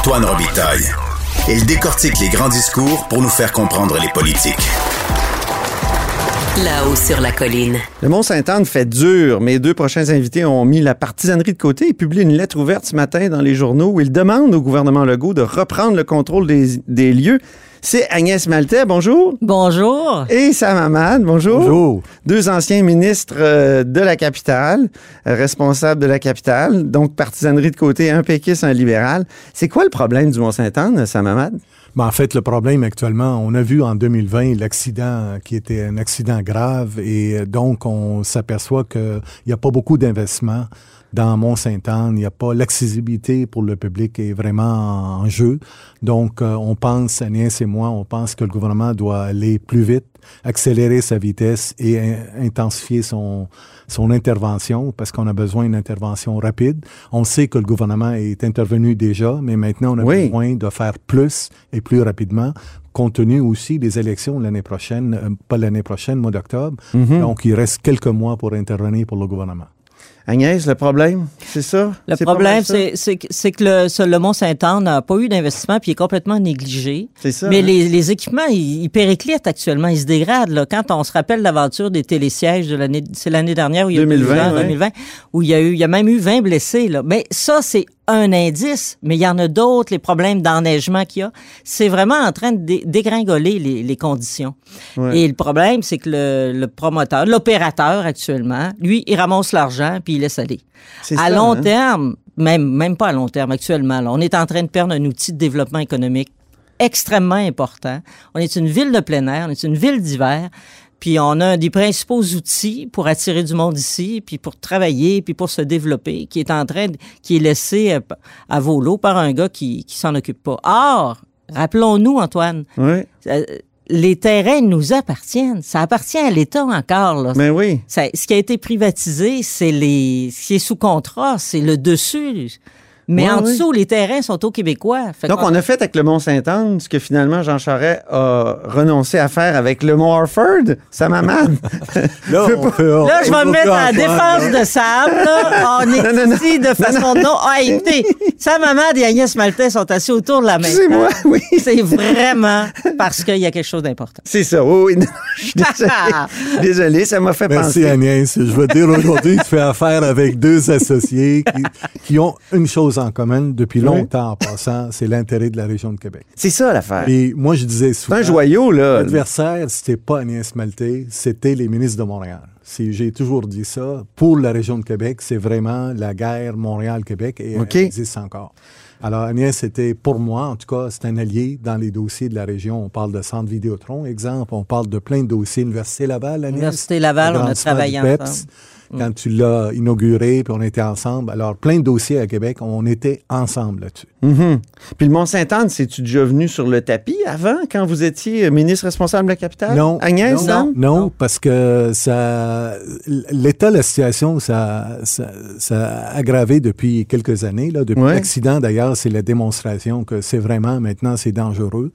Antoine Robitaille. Il décortique les grands discours pour nous faire comprendre les politiques. Là-haut sur la colline. Le Mont-Saint-Anne fait dur. Mes deux prochains invités ont mis la partisanerie de côté et publient une lettre ouverte ce matin dans les journaux où ils demandent au gouvernement Legault de reprendre le contrôle des, des lieux. C'est Agnès Maltais, bonjour. Bonjour. Et Sam Hamad, bonjour. Bonjour. Deux anciens ministres euh, de la capitale, euh, responsables de la capitale, donc partisanerie de côté, un péquiste, un libéral. C'est quoi le problème du Mont-Saint-Anne, Sam Hamad? Ben, en fait, le problème actuellement, on a vu en 2020 l'accident qui était un accident grave et donc on s'aperçoit qu'il n'y a pas beaucoup d'investissement dans Mont-Saint-Anne. Il n'y a pas l'accessibilité pour le public est vraiment en jeu. Donc, euh, on pense, Agnès et moi, on pense que le gouvernement doit aller plus vite, accélérer sa vitesse et in- intensifier son, son intervention parce qu'on a besoin d'une intervention rapide. On sait que le gouvernement est intervenu déjà, mais maintenant, on a Oui. besoin de faire plus et plus rapidement compte tenu aussi des élections l'année prochaine, euh, pas l'année prochaine, mois d'octobre. Mhm. Donc, il reste quelques mois pour intervenir pour le gouvernement. Agnès, le problème, c'est ça? Le problème, c'est c'est que, le, ce- le Mont-Saint-Anne n'a pas eu d'investissement puis il est complètement négligé. C'est ça. Mais hein? les, les équipements, ils, ils périclitent actuellement, ils se dégradent. Là. Quand on se rappelle l'aventure des télésièges de l'année, c'est l'année dernière où il y a 2020, eu en ouais. 2020, où il y a eu, il y a même eu 20 blessés. Là. Mais ça, c'est un indice, mais il y en a d'autres, les problèmes d'enneigement qu'il y a. C'est vraiment en train de dé- dégringoler les, les conditions. Ouais. Et le problème, c'est que le, le promoteur, l'opérateur actuellement, lui, il ramasse l'argent puis laisse aller. À ça, long hein? terme, même, même pas à long terme, actuellement, là, on est en train de perdre un outil de développement économique extrêmement important. On est une ville de plein air, on est une ville d'hiver, puis on a un des principaux outils pour attirer du monde ici, puis pour travailler, puis pour se développer, qui est en train, de, qui est laissé à volo par un gars qui, qui s'en occupe pas. Or, rappelons-nous, Antoine, Oui, euh, les terrains nous appartiennent. Ça appartient à l'État encore. Là. mais oui. Ça- ce qui a été privatisé, c'est les, ce qui est sous contrat, c'est le dessus. Mais Ouais, en ouais. dessous, les terrains sont aux Québécois. Fait Donc, on a fait avec le Mont-Saint-Anne ce que finalement Jean Charest a renoncé à faire avec le Mont-Harford. Ça m'amène. Là, on fait- Là, je vais me mettre en défense de Sam. Là. On est Non, non, non. ici de façon non. Ah, écoutez, Sam et Agnès Maltais sont assis autour de la main. Excusez-moi, oui. C'est vraiment parce qu'il y a quelque chose d'important. C'est ça, oui, oui. Non, je suis désolé. désolé, ça m'a fait Merci penser. Agnès. Je veux dire aujourd'hui, tu fais affaire avec deux associés qui, qui ont une chose en commun depuis Oui. longtemps en passant, c'est l'intérêt de la région de Québec. C'est ça l'affaire. Et moi, je disais C'est souvent, un joyau, là. l'adversaire, c'était pas Agnès Maltais, c'était les ministres de Montréal. C'est- J'ai toujours dit ça. Pour la région de Québec, c'est vraiment la guerre Montréal-Québec et elle existe encore. Alors, Agnès, c'était pour moi, en tout cas, c'est un allié dans les dossiers de la région. On parle de Centre Vidéotron, exemple. On parle de plein de dossiers. Université Laval, Agnès? Université Laval, on a travaillé du Quand tu l'as inauguré, puis on était ensemble. Alors, plein de dossiers à Québec, on était ensemble là-dessus. Mhm. Puis le Mont-Saint-Anne, c'est-tu déjà venu sur le tapis avant, quand vous étiez ministre responsable de la capitale? Non. Agnès, non, Sam? non, parce que ça, l'état de la situation, ça, ça, ça a aggravé depuis quelques années. Là, depuis Ouais. l'accident, d'ailleurs, c'est la démonstration que c'est vraiment, maintenant, c'est dangereux.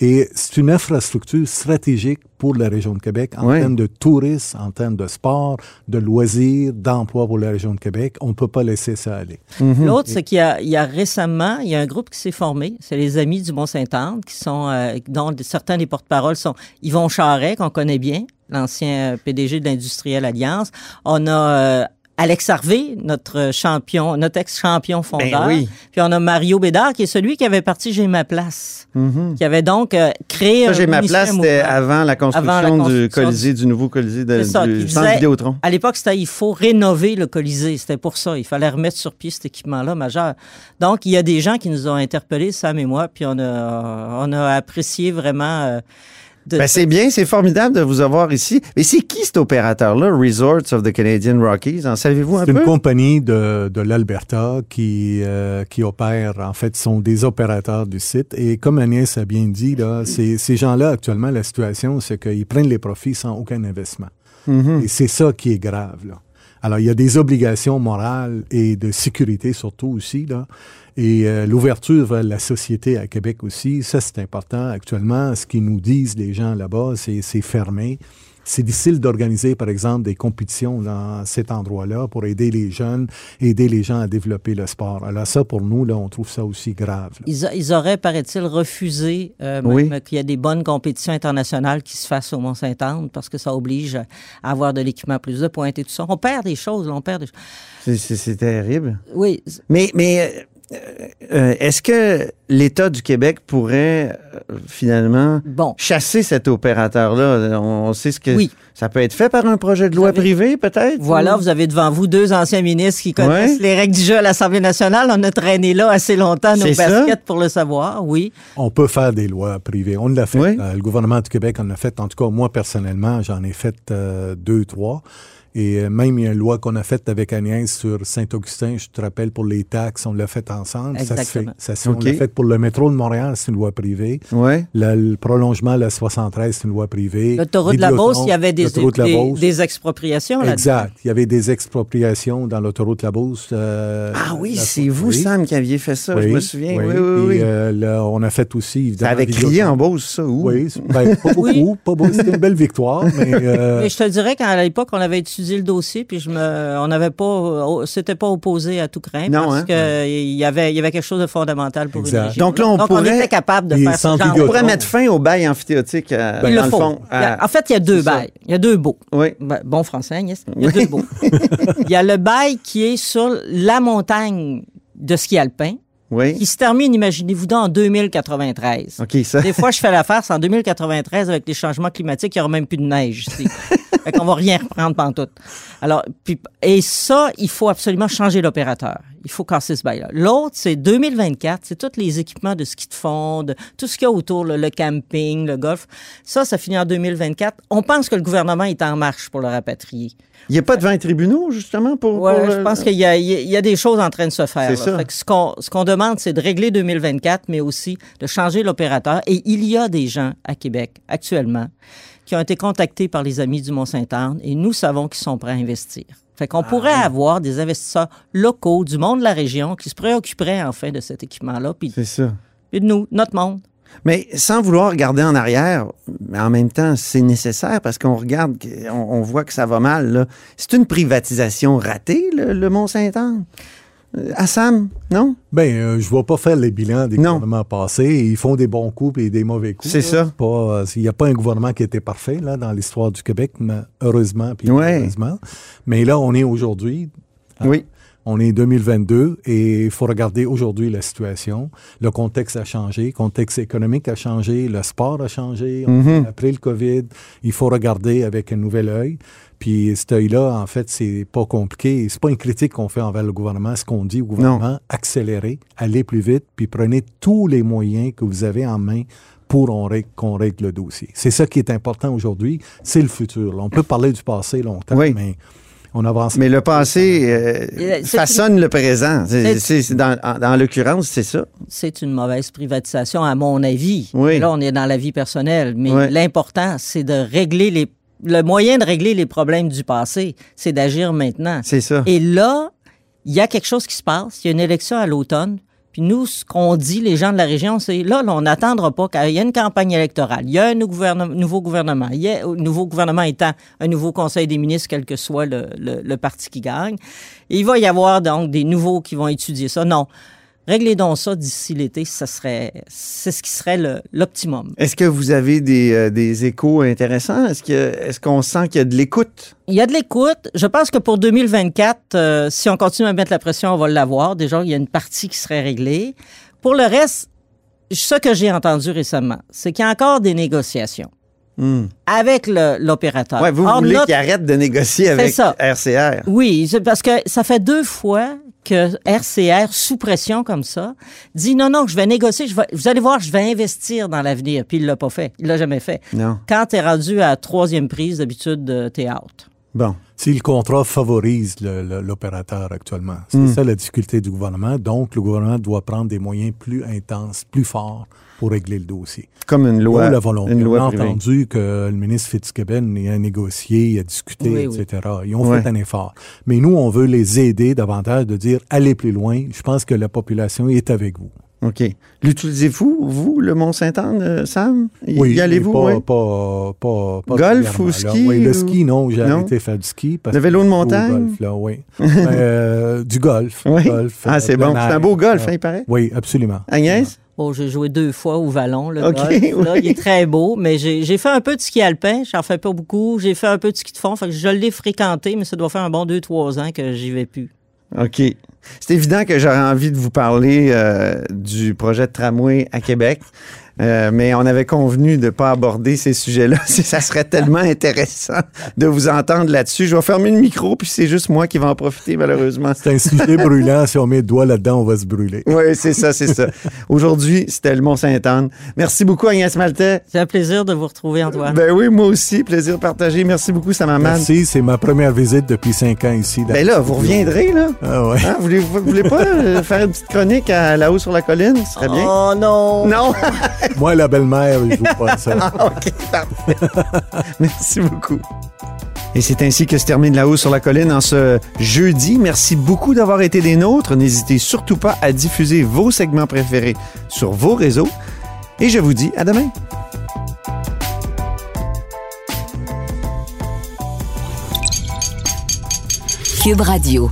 Et c'est une infrastructure stratégique pour la région de Québec en termes de tourisme, en termes de sport, de loisirs, d'emploi pour la région de Québec. On ne peut pas laisser ça aller. Mhm. L'autre, c'est qu'il y a, il y a récemment, il y a un groupe qui s'est formé. C'est les Amis du Mont-Saint-Anne, qui sont, euh, dont certains des porte-paroles sont Yvon Charret, qu'on connaît bien, l'ancien euh, PDG de l'Industriel Alliance. On a euh, Alex Harvey, notre champion, notre ex-champion fondeur. Ben oui. Puis on a Mario Bédard, qui est celui qui avait parti J'ai ma place, Mhm. qui avait donc euh, créé Ça, j'ai ma place, c'était avant la construction, Avant la du Colisée, du nouveau Colisée de, ça, du centre Vidéotron. À l'époque, c'était il faut rénover le Colisée. C'était pour ça. Il fallait remettre sur pied cet équipement-là majeur. Donc, il y a des gens qui nous ont interpellés, Sam et moi, puis on a, on a apprécié vraiment. euh, Ben, c'est bien, c'est formidable de vous avoir ici. Mais c'est qui cet opérateur-là, Resorts of the Canadian Rockies? En savez-vous un C'est peu? une compagnie de, de l'Alberta qui, euh, qui opère, en fait, sont des opérateurs du site. Et comme Agnès a bien dit, là, ces, ces gens-là, actuellement, la situation, c'est qu'ils prennent les profits sans aucun investissement. Mhm. Et c'est ça qui est grave, là. Alors, il y a des obligations morales et de sécurité surtout aussi, là. Et euh, l'ouverture vers la société à Québec aussi, ça c'est important. Actuellement, ce qu'ils nous disent les gens là-bas, c'est fermé. C'est difficile d'organiser, par exemple, des compétitions dans cet endroit-là pour aider les jeunes, aider les gens à développer le sport. Alors ça, pour nous, là, on trouve ça aussi grave. Ils, a- ils auraient, paraît-il, refusé euh, Oui. qu'il y ait des bonnes compétitions internationales qui se fassent au Mont-Saint-Anne parce que ça oblige à avoir de l'équipement plus de pointe et tout ça. On perd des choses, là, on perd des choses. C'est terrible. Oui, Mais, mais euh, euh, est-ce que l'État du Québec pourrait euh, finalement bon. chasser cet opérateur-là? On sait ce que Oui. ça peut être fait par un projet de loi avez- privé, peut-être? Voilà, ou- vous avez devant vous deux anciens ministres qui connaissent Ouais. les règles du jeu à l'Assemblée nationale. On a traîné là assez longtemps nos ça? baskets pour le savoir, oui. On peut faire des lois privées. On l'a fait. Oui. Euh, le gouvernement du Québec en a fait. En tout cas, moi, personnellement, j'en ai fait euh, deux, trois. Et même, il y a une loi qu'on a faite avec Agnès sur Saint-Augustin, je te rappelle, pour les taxes, on l'a fait ensemble. Ça se fait. Exactement. Ça se fait. OK. On l'a fait pour le métro de Montréal, c'est une loi privée. Ouais. Le, le prolongement de la 73, c'est une loi privée. L'autoroute de la Beauce, il y avait des, des, Beauce. des expropriations là Exact. Il y avait des expropriations dans l'autoroute de la Beauce. euh, Ah oui, c'est vous, oui. Sam, qui aviez fait ça. Je me souviens. Oui, oui, oui. euh, là, on a fait aussi, ça avait crié en Beauce, ça. Où? Oui, c'est- ben, pas beaucoup, Oui. pas beaucoup. C'était une belle victoire, mais, euh, Mais je te dirais qu'à l'époque, on avait étudié le dossier, puis je me, on n'avait pas, c'était pas opposé à tout craint, Non, parce hein? que il y avait, il y avait quelque chose de fondamental pour Exact. une Donc là, on Donc pourrait- était capable de faire vidéo- On pourrait mettre fin au bail amphithéotique euh, Ben, Il dans le faut. fond. En fait, il y a deux ça. bails. Il y a deux baux. Oui. Ben, bon français, Agnès. Il y a deux baux. Il y a le bail qui est sur la montagne de ski alpin, Oui. qui se termine, imaginez-vous, dans en 2093. OK, ça. Des fois, je fais la farce en 2093 avec les changements climatiques, il n'y aura même plus de neige ici. fait qu'on va rien reprendre pantoute. Alors, puis, et ça, il faut absolument changer l'opérateur. Il faut casser ce bail-là. L'autre, c'est 2024, c'est tous les équipements de ski de fond, de tout ce qu'il y a autour, le, le camping, le golf. Ça, ça finit en 2024. On pense que le gouvernement est en marche pour le rapatrier. Il n'y a pas de 20 tribunaux, justement, pour. Pour je le- pense qu'il y, a- y des choses en train de se faire. C'est ça. Fait que ce qu'on ce qu'on demande, c'est de régler 2024, mais aussi de changer l'opérateur. Et il y a des gens à Québec actuellement qui ont été contactés par les amis du Mont-Saint-Anne et nous savons qu'ils sont prêts à investir. Fait qu'on pourrait avoir des investisseurs locaux du monde de la région qui se préoccuperaient enfin de cet équipement-là, C'est ça. puis de nous, notre monde. Mais sans vouloir regarder en arrière, mais en même temps, c'est nécessaire parce qu'on regarde, on, on voit que ça va mal. C'est une privatisation ratée, le, le Mont-Saint-Anne? Euh, Assam, non? ben, euh, je ne vais pas faire les bilans des Non. gouvernements passés. Ils font des bons coups et des mauvais coups. C'est ça. euh, Il n'y a pas un gouvernement qui était parfait là, dans l'histoire du Québec, mais heureusement puis Ouais. heureusement. Mais là, on est aujourd'hui. Oui. On est 2022 et il faut regarder aujourd'hui la situation. Le contexte a changé, le contexte économique a changé, le sport a changé. On- Mhm. Après le COVID, il faut regarder avec un nouvel œil. Puis cet œil-là, en fait, c'est pas compliqué. C'est pas une critique qu'on fait envers le gouvernement. Ce qu'on dit au gouvernement, accélérez, allez plus vite, puis prenez tous les moyens que vous avez en main pour règle- qu'on règle le dossier. C'est ça qui est important aujourd'hui. C'est le futur. là. On peut parler du passé longtemps, Oui. mais on avance. Mais le passé euh, c'est façonne le présent. C'est- C'est- c'est- c'est dans en- dans l'occurrence, c'est ça. c'est une mauvaise privatisation, à mon avis. Oui. Là, on est dans la vie personnelle. Mais l'important, c'est de régler les. Le moyen de régler les problèmes du passé, c'est d'agir maintenant. C'est ça. Et là, il y a quelque chose qui se passe. Il y a une élection à l'automne. Puis nous, ce qu'on dit, les gens de la région, c'est là, on n'attendra pas qu'il y ait une campagne électorale. Il y a un nouveau gouvernement. Il un nouveau gouvernement étant un nouveau conseil des ministres, quel que soit le, parti qui gagne. Il va y avoir donc des nouveaux qui vont étudier ça. Non. Réglez donc ça d'ici l'été, ça serait, c'est ce qui serait l'optimum. Est-ce que vous avez des, euh, des échos intéressants? Est-ce que est-ce qu'on sent qu'il y a de l'écoute? Il y a de l'écoute. Je pense que pour 2024, euh, si on continue à mettre la pression, on va l'avoir. Déjà, il y a une partie qui serait réglée. Pour le reste, ce que j'ai entendu récemment, c'est qu'il y a encore des négociations Hmm. avec l'opérateur. Ouais, vous Or, voulez notre- qu'il arrête de négocier avec ça. RCR? Oui, parce que ça fait deux fois que RCR, sous pression comme ça, dit non, non, je vais négocier, je vais, vous allez voir, je vais investir dans l'avenir. Puis il l'a pas fait. Il l'a jamais fait. Non. Quand tu es rendu à troisième prise, d'habitude, t'es out. Bon. Si le contrat favorise l'opérateur actuellement. C'est Hmm. ça la difficulté du gouvernement. Donc, le gouvernement doit prendre des moyens plus intenses, plus forts pour régler le dossier. Comme une loi. Pour la volonté. Une On a entendu que le ministre Fitzgibbon a négocié, a discuté, Oui, oui. etc. Ils ont Ouais. fait un effort. Mais nous, on veut les aider davantage de dire allez plus loin. Je pense que la population est avec vous. OK. L'utilisez-vous, vous, le Mont-Saint-Anne, euh, Sam? Y- Oui, y allez-vous? mais oui? pas, pas, pas, pas Golf ou ski Oui, le ski, non, j'ai Non? arrêté de faire du ski. Parce Le vélo de montagne? Golf, là, oui. Mais, euh, du golf. Oui. golf, Ah, euh, c'est bon. C'est un beau golf, hein, il paraît? Oui, absolument. Agnès? Bon, j'ai joué deux fois au Vallon, le OK, golf. Là, oui. il est très beau, mais j'ai j'ai fait un peu de ski alpin. J'en fais pas beaucoup. J'ai fait un peu de ski de fond. Fait que je l'ai fréquenté, mais ça doit faire un bon deux, trois ans que j'y vais plus. OK. C'est évident que j'aurais envie de vous parler euh, du projet de tramway à Québec. Euh, mais on avait convenu de ne pas aborder ces sujets-là. C'est- Ça serait tellement intéressant de vous entendre là-dessus. Je vais fermer le micro, puis c'est juste moi qui vais en profiter, malheureusement. C'est un sujet brûlant. Si on met le doigt là-dedans, on va se brûler. Oui, c'est ça, c'est ça. Aujourd'hui, c'était le Mont-Saint-Anne. Merci beaucoup, Agnès Maltais. C'est un plaisir de vous retrouver, Antoine. Ben oui, moi aussi. Plaisir partagé. Merci beaucoup, Samaman. Merci, c'est ma première visite depuis cinq ans ici. Ben là, vous reviendrez, là. Ah ouais. Hein, voulez, vous voulez pas euh, faire une petite chronique à là-haut sur la colline? Ce serait bien. Oh non! Non? Moi, la belle-mère, je joue pas ça. Ah, OK, parfait. Merci beaucoup. Et c'est ainsi que se termine La Haut sur la Colline en ce jeudi. Merci beaucoup d'avoir été des nôtres. N'hésitez surtout pas à diffuser vos segments préférés sur vos réseaux. Et je vous dis à demain. Cube Radio.